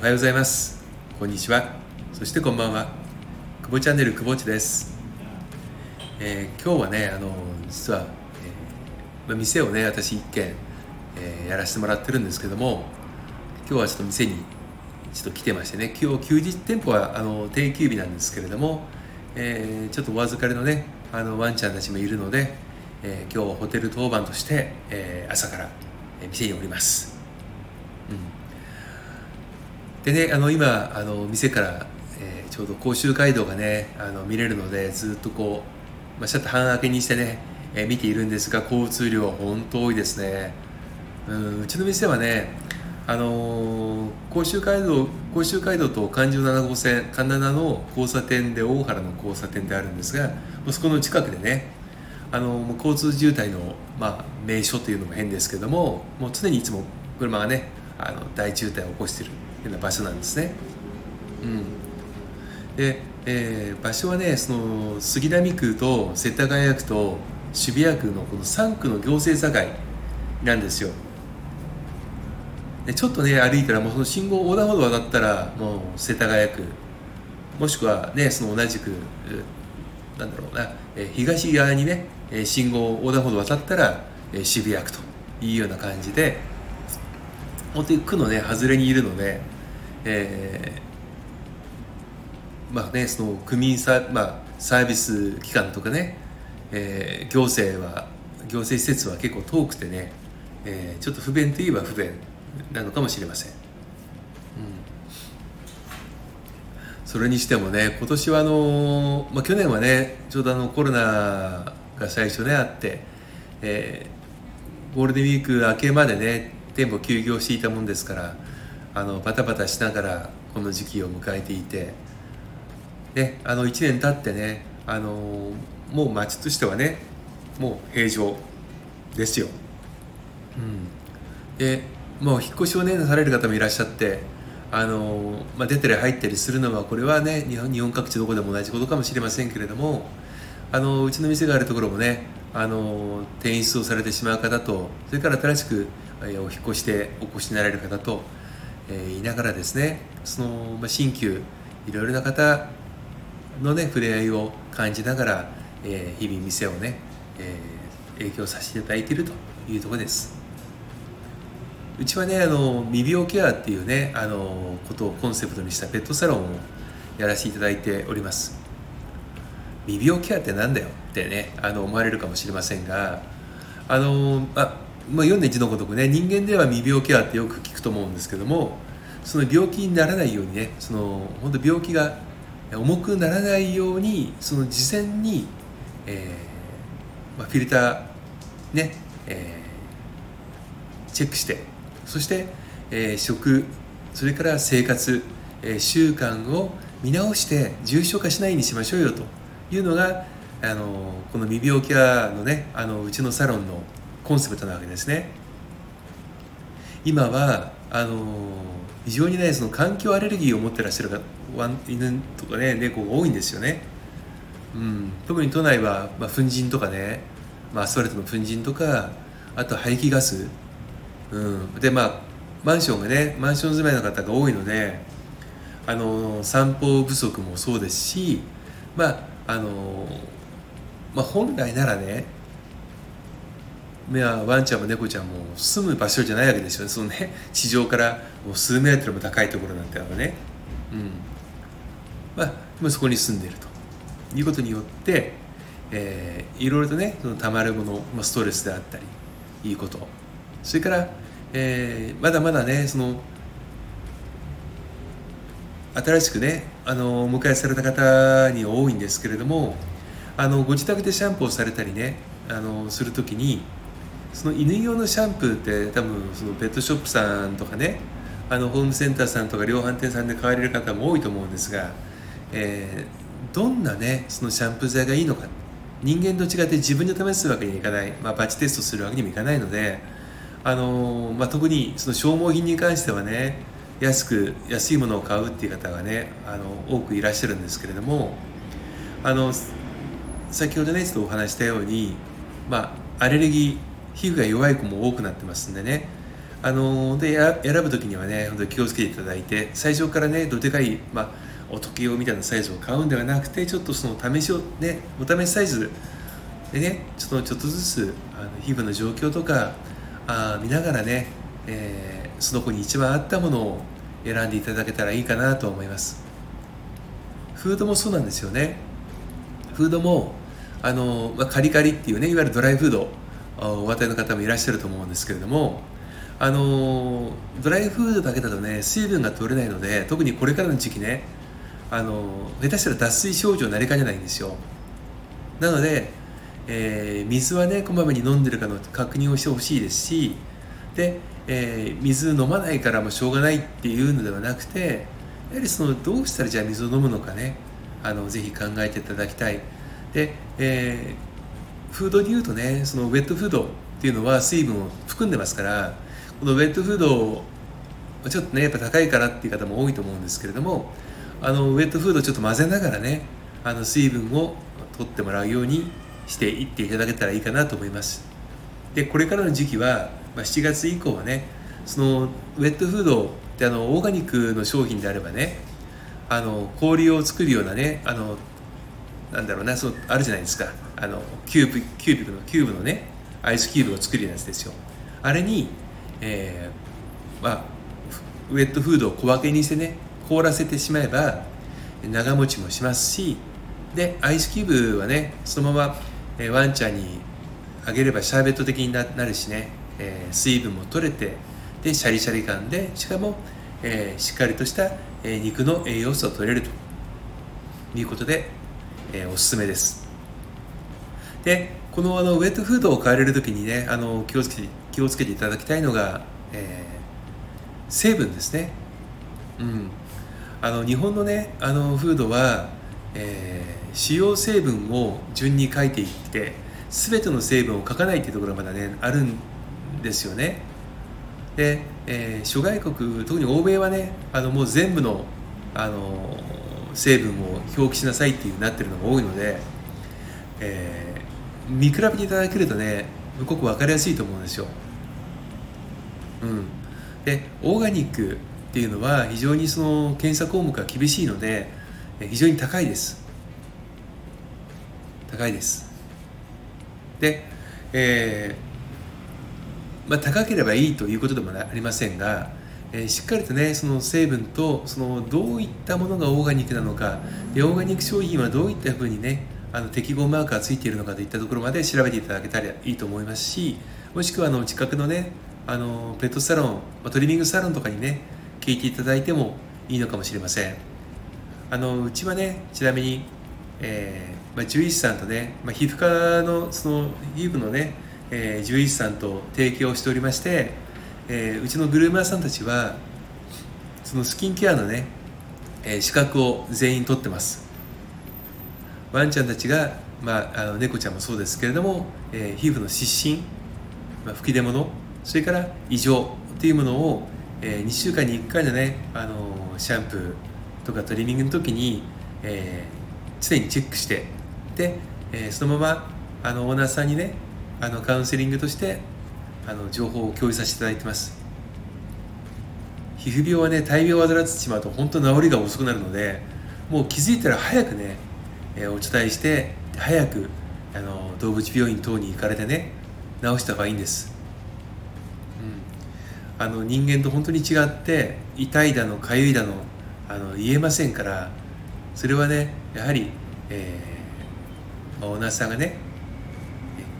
おはようございます。こんにちは。そしてこんばんは。久保チャンネル久保地です、えー、今日はねあの実は、えー、店をね私一軒、えー、やらせてもらってるんですけども今日はちょっと店にちょっと来てましてね今日休日店舗はあの定休日なんですけれども、えー、ちょっとお預かりのねあのワンちゃんたちもいるので、えー、今日はホテル当番として、えー、朝から店におります、でねあの今あの店から、えー、ちょうど甲州街道がねあの見れるのでずっとこう、まあ、シャッター半開けにしてね、えー、見ているんですが交通量は本当多いですね。うんうちの店はねあのー、甲州街道甲州街道と環状7号線神奈の交差点で大原の交差点であるんですがそこの近くでねあのー、交通渋滞の、まあ、名所というのも変ですけどももう常にいつも車がねあの大渋滞を起こしている。な場所なんですね。うん、で、えー、場所はねその杉並区と世田谷区と渋谷区のこの3区の行政境なんですよ。でちょっとね歩いたらもうその信号横断歩道渡ったらもう世田谷区もしくはねその同じくなんだろうな、え東側にね信号横断歩道渡ったら渋谷区というような感じで本当に区のね外れにいるので、えー、まあねその区民サ,、まあ、サービス機関とかね、えー、行政は行政施設は結構遠くてね、えー、ちょっと不便といえば不便なのかもしれません、うん、それにしてもね今年はあの、まあ、去年はねちょうどあのコロナが最初ねあって、えー、ゴールデンウィーク明けまでね店舗休業していたもんですからあのバタバタしながらこの時期を迎えていてであの1年経ってねあのもう町としてはねもう平常ですよ、うん、でもう引っ越しをねされる方もいらっしゃってあの、まあ、出たり入ったりするのはこれはね日本日本各地どこでも同じことかもしれませんけれどもあのうちの店があるところもねあの転出をされてしまう方とそれから新しくお引越してお越しになられる方と、えー、いながらですねその、まあ、新旧いろいろな方のね触れ合いを感じながら、え、日々店をね、え、影響させていただいているというところです。うちはねあの未病ケアっていうねあのことをコンセプトにしたペットサロンをやらせていただいております。未病ケアってなんだよってねあの思われるかもしれませんがあのあまあ、読んで一のごとくね人間では未病ケアってよく聞くと思うんですけどもその病気にならないようにねその本当病気が重くならないようにその事前に、えーまあ、フィルターね、えー、チェックしてそして、えー、食それから生活、えー、習慣を見直して重症化しないようにしましょうよというのがあのこの未病ケアのねあのうちのサロンのコンセプトなわけですね。今はあの非常にねその環境アレルギーを持ってらっしゃる犬とかね猫が多いんですよね、うん、特に都内は、まあ、粉塵とかね、まあ、アスファルトの粉塵とかあと排気ガス、うん、でまあマンションがねマンション住まいの方が多いのであの散歩不足もそうですしまああのまあ本来ならねワンちゃんも猫ちゃんも住む場所じゃないわけですよねそのね。地上からもう数メートルも高いところなんてあのね。うん。まあ今そこに住んでいると。いうことによって、えー、いろいろとねそのたまるもの、まあ、ストレスであったりいうこと。それから、えー、まだまだねその新しくねあのお迎えされた方に多いんですけれどもあのご自宅でシャンプーをされたりねあのするときにその犬用のシャンプーって多分そのペットショップさんとかねあのホームセンターさんとか量販店さんで買われる方も多いと思うんですが、えー、どんなねそのシャンプー剤がいいのか。人間と違って自分で試すわけにはいかない、まあ、バチテストするわけにもいかないので、あのー、まあ、特にその消耗品に関してはね安く安いものを買うっていう方がねあの多くいらっしゃるんですけれどもあの先ほどねちょっとお話したように、まあ、アレルギー皮膚が弱い子も多くなってますんでね。あので選ぶ時にはね本当に気をつけていただいて最初からねどでかい、まあ、お時計みたいなサイズを買うんではなくてちょっとその試しをねお試しサイズでねちょっとちょっとずつあの皮膚の状況とかあ見ながらね、えー、その子に一番合ったものを選んでいただけたらいいかなと思います。フードもそうなんですよね。フードもあの、まあ、カリカリっていうねいわゆるドライフード。お与えの方もいらっしゃると思うんですけれどもあのドライフードだけだとね水分が取れないので特にこれからの時期ねあの下手したら脱水症状になりかねないんですよ。なので、えー、水はねこまめに飲んでるかの確認をしてほしいですしで、えー、水飲まないからもうしょうがないっていうのではなくてやはりそのどうしたらじゃあ水を飲むのかねあのぜひ考えていただきたい。で、えー、フードでいうとねそのウェットフードっていうのは水分を含んでますからこのウェットフードをちょっとねやっぱ高いからっていう方も多いと思うんですけれどもあのウェットフードちょっと混ぜながらねあの水分を取ってもらうようにしていっていただけたらいいかなと思います。でこれからの時期は、まあ、7月以降はねそのウェットフードってあのオーガニックの商品であればねあの氷を作るようなねあのなんだろうなそうあるじゃないですか。あのキューブキュービックのキューブのねアイスキューブを作るやつですよ。あれに、えー、まあウェットフードを小分けにしてね凍らせてしまえば長持ちもしますしでアイスキューブはねそのまま、えー、ワンちゃんにあげればシャーベット的になるしね、えー、水分も取れてでシャリシャリ感でしかも、えー、しっかりとした、えー、肉の栄養素を取れるということで、えー、おすすめです。でこのあのウェットフードを買われる時にねあの気をつけて気をつけていただきたいのが、えー、成分ですね。うん。あの日本のねあのフードは、えー、使用成分を順に書いていって全ての成分を書かないっていうところがまだねあるんですよね。で、えー、諸外国特に欧米はねあのもう全部のあの成分を表記しなさいっていうなってるのが多いので、えー、見比べていただけるとねすごく分かりやすいと思うんですよ。うん、でオーガニックっていうのは非常にその検査項目が厳しいので非常に高いです。高いです。で、えーまあ、高ければいいということでもありませんが、えー、しっかりとねその成分とそのどういったものがオーガニックなのかでオーガニック商品はどういったふうにねあの適合マークがついているのかといったところまで調べていただけたらいいと思いますしもしくはあの近くのねあのペットサロン、まあ、トリミングサロンとかにね聞いていただいてもいいのかもしれません。あのうちはねちなみに、えーまあ、獣医師さんとね、まあ、皮膚科のその皮膚のねえー、獣医師さんと提供しておりまして、えー、うちのグルーマーさんたちはそのスキンケアのね、えー、資格を全員取ってます。ワンちゃんたちが、まあ、あの猫ちゃんもそうですけれども、えー、皮膚の湿疹、まあ、吹き出物それから異常っていうものを、えー、2週間に1回のね、あのシャンプーとかトリミングの時に、えー、常にチェックしてで、えー、そのままあのオーナーさんにねあのカウンセリングとしてあの情報を共有させていただいてます。皮膚病はね大病を患ってしまうと本当治りが遅くなるのでもう気づいたら早くね、えー、お伝えして早くあの動物病院等に行かれてね治した方がいいんです、うん、あの人間と本当に違って痛いだのかゆいだのあの言えませんからそれはねやはり、えー、オーナーさんがね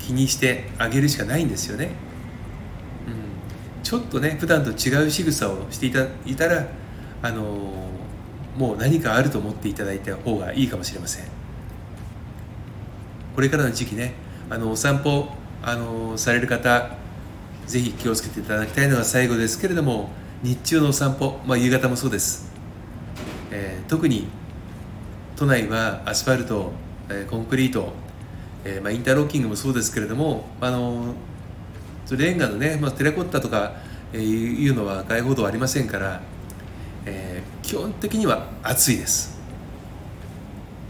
気にしてあげるしかないんですよね、ちょっとね普段と違う仕草をしていたいたらあの、もう何かあると思っていただいた方がいいかもしれません。これからの時期ねあのお散歩、あの、される方ぜひ気をつけていただきたいのが最後ですけれども日中のお散歩、まあ、夕方もそうです、えー、特に都内はアスファルト、えー、コンクリートえー、まあ、インターロッキングもそうですけれども、あのレンガのね、まあ、テラコッタとか、えー、いうのは外報道ありませんから、えー、基本的には暑いです。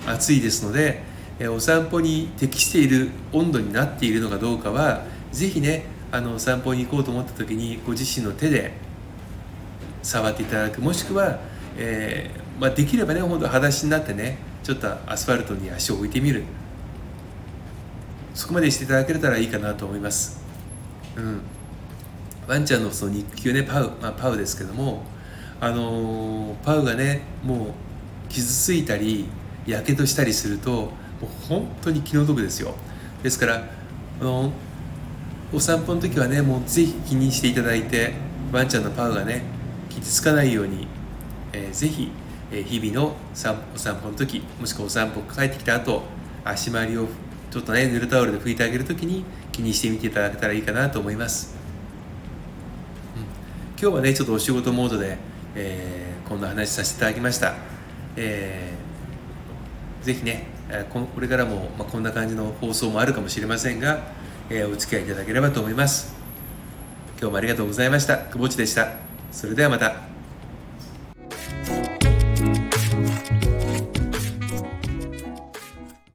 暑いですので、えー、お散歩に適している温度になっているのかどうかはぜひねあの散歩に行こうと思った時にご自身の手で触っていただく。もしくは、えー、まあ、できればね本当裸足になってねちょっとアスファルトに足を置いてみる。そこまでしていただけたらいいかなと思います。うん。ワンちゃんのその日給ねパウ、まあ、パウですけどもあのー、パウがねもう傷ついたりやけどしたりするともう本当に気の毒ですよ。ですからあのお散歩の時はねもうぜひ気にしていただいてワンちゃんのパウがね傷つかないように、えー、ぜひ、えー、日々のお散歩の時もしくはお散歩帰ってきた後足回りをちょっとね濡れタオルで拭いてあげる時に気にしてみていただけたらいいかなと思います、うん、今日はねちょっとお仕事モードで、えー、こんな話させていただきました、えー、ぜひねこれからも、まあ、こんな感じの放送もあるかもしれませんが、えー、お付き合いいただければと思います。今日もありがとうございました。久保地でした。それではまた。